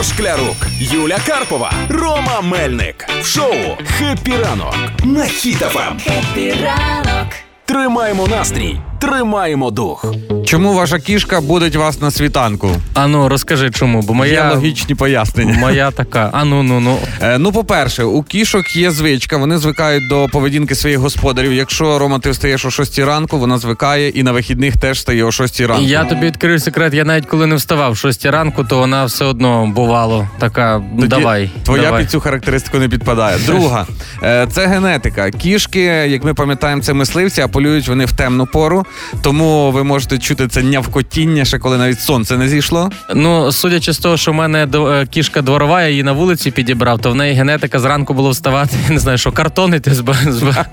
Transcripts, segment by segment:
Ігор Шклярук, Юля Карпова, Рома Мельник. В шоу «Happy ранок» на Ем. Хіт-ФМ. ранок. Тримаємо настрій, тримаємо дух. Чому ваша кішка будить вас на світанку? Ану, розкажи чому, бо Є логічні пояснення. моя така. Ану, ну, ну. Е, ну, по-перше, у кішок є звичка, вони звикають до поведінки своїх господарів. Якщо Рома, ти встаєш о 6 ранку, вона звикає і на вихідних теж стає о 6 ранку. Я тобі відкрию секрет, я навіть коли не вставав в 6 ранку, то вона все одно бувало. Така, Тоді давай. Твоя давай. під цю характеристику не підпадає. Друга е, це генетика. Кішки, як ми пам'ятаємо, це мисливці, а полюють вони в темну пору. Тому ви можете чути це нявкотіння, ще коли навіть сонце не зійшло. Ну, судячи з того, що в мене е, кішка дворова, я її на вулиці підібрав, то в неї генетика зранку було вставати, не знаю, що картон іти зба- зба-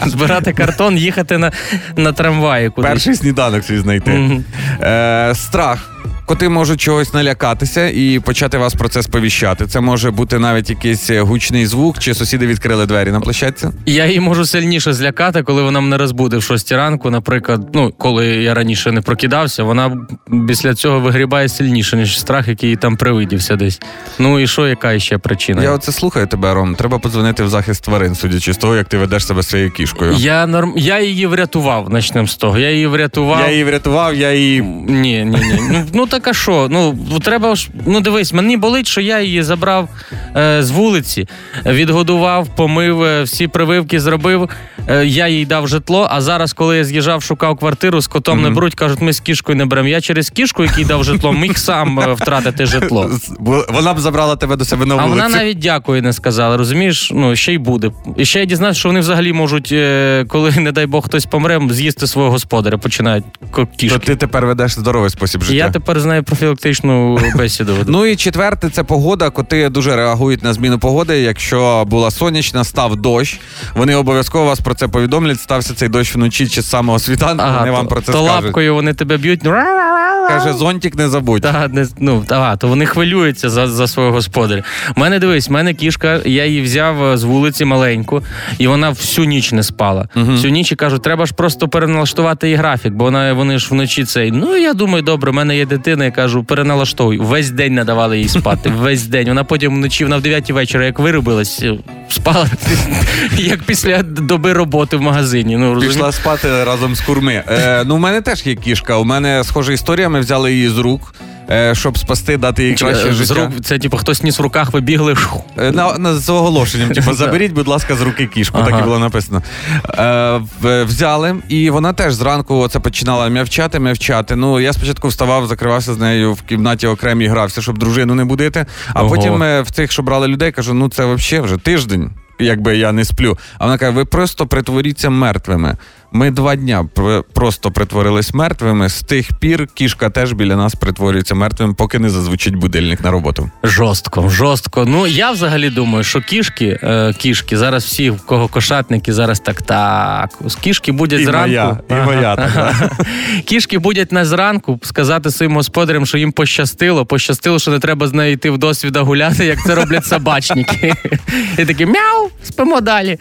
збирати картон, їхати на, на трамваї. Кудись. Перший сніданок свій знайти. Е, страх. Коти можуть чогось налякатися і почати вас про це сповіщати. Це може бути навіть якийсь гучний звук, чи сусіди відкрили двері на площадці. Я її можу сильніше злякати, коли вона мене розбуде в 6 ранку. Наприклад, ну коли я раніше не прокидався, вона після цього вигрібає сильніше, ніж страх, який там привидівся десь. Ну і що, яка ще причина? Я оце слухаю тебе, Ром. Треба подзвонити в захист тварин, судячи з того, як ти ведеш себе своєю кішкою. Я норм... я її врятував, начнемо з того. Я її врятував. Я її врятував, я її. Ні, ні, ні. Ну, ну так а що? Ну треба ж. Ну дивись, мені болить, що я її забрав е, з вулиці, відгодував, помив, е, всі прививки зробив. Е, я їй дав житло. А зараз, коли я з'їжджав, шукав квартиру, з котом не Мгм. беруть, кажуть, ми з кішкою не беремо. Я через кішку, який дав житло, міг сам е, втратити житло. Вона б забрала тебе до себе на А вона навіть дякую не сказала, розумієш? Ну ще й буде. І ще я дізнався, що вони взагалі можуть, е, коли, не дай Бог, хтось помре, з'їсти свого господаря, починають ко- То ти тепер ведеш здоровий спосіб життя. Я тепер знаю профілактичну бесіду. Ну і четверте, це погода. Коти дуже реагують на зміну погоди. Якщо була сонячна, став дощ. Вони обов'язково вас про це повідомлять. Стався цей дощ вночі чи з самого світанку. вони вам про це то скажуть. лапкою вони тебе б'ють. Каже, зонтик не забудь. Та, не, ну, та, то вони хвилюються за, за свого господаря. У мене дивись, в мене кішка, я її взяв е, з вулиці маленьку, і вона всю ніч не спала. Всю ніч і кажу, треба ж просто переналаштувати її графік, бо вона вони ж вночі цей. Ну я думаю, добре, в мене є дитина, я кажу, переналаштовуй. Весь день не давали їй спати. Весь день. Вона потім вночі, вона в 9 вечора, як виробилась, е, спала як після доби роботи в магазині. Ну, розумі? Пішла спати разом з курми. Е, ну, у мене теж є кішка. У мене схожа історія. Ми взяли її з рук, щоб спасти, дати їй краще Е, з життя. рук, це типу хтось ніс в руках, ви бігли. Е, На, на, з оголошенням, типу, заберіть, будь ласка, з руки кішку, так і було написано. Е, взяли, і вона теж зранку це починала м'явчати, м'явчати. Ну, я спочатку вставав, закривався з нею в кімнаті окремій грався, щоб дружину не будити. А Ого. потім е, в цих, що брали людей, кажу, ну це взагалі вже тиждень. Якби я не сплю. А вона каже: ви просто притворіться мертвими. Ми два дня просто притворились мертвими. З тих пір кішка теж біля нас притворюється мертвим, поки не зазвучить будильник на роботу. Жорстко, жорстко. Ну я взагалі думаю, що кішки, е, кішки, зараз всі, в кого кошатники, зараз так так. Кішки будуть І зранку. моя, і моя так, Кішки будуть на зранку сказати своїм господарям, що їм пощастило. Пощастило, що не треба з нею йти в досвіда гуляти, як це роблять собачники. І такі мяу, спимо далі.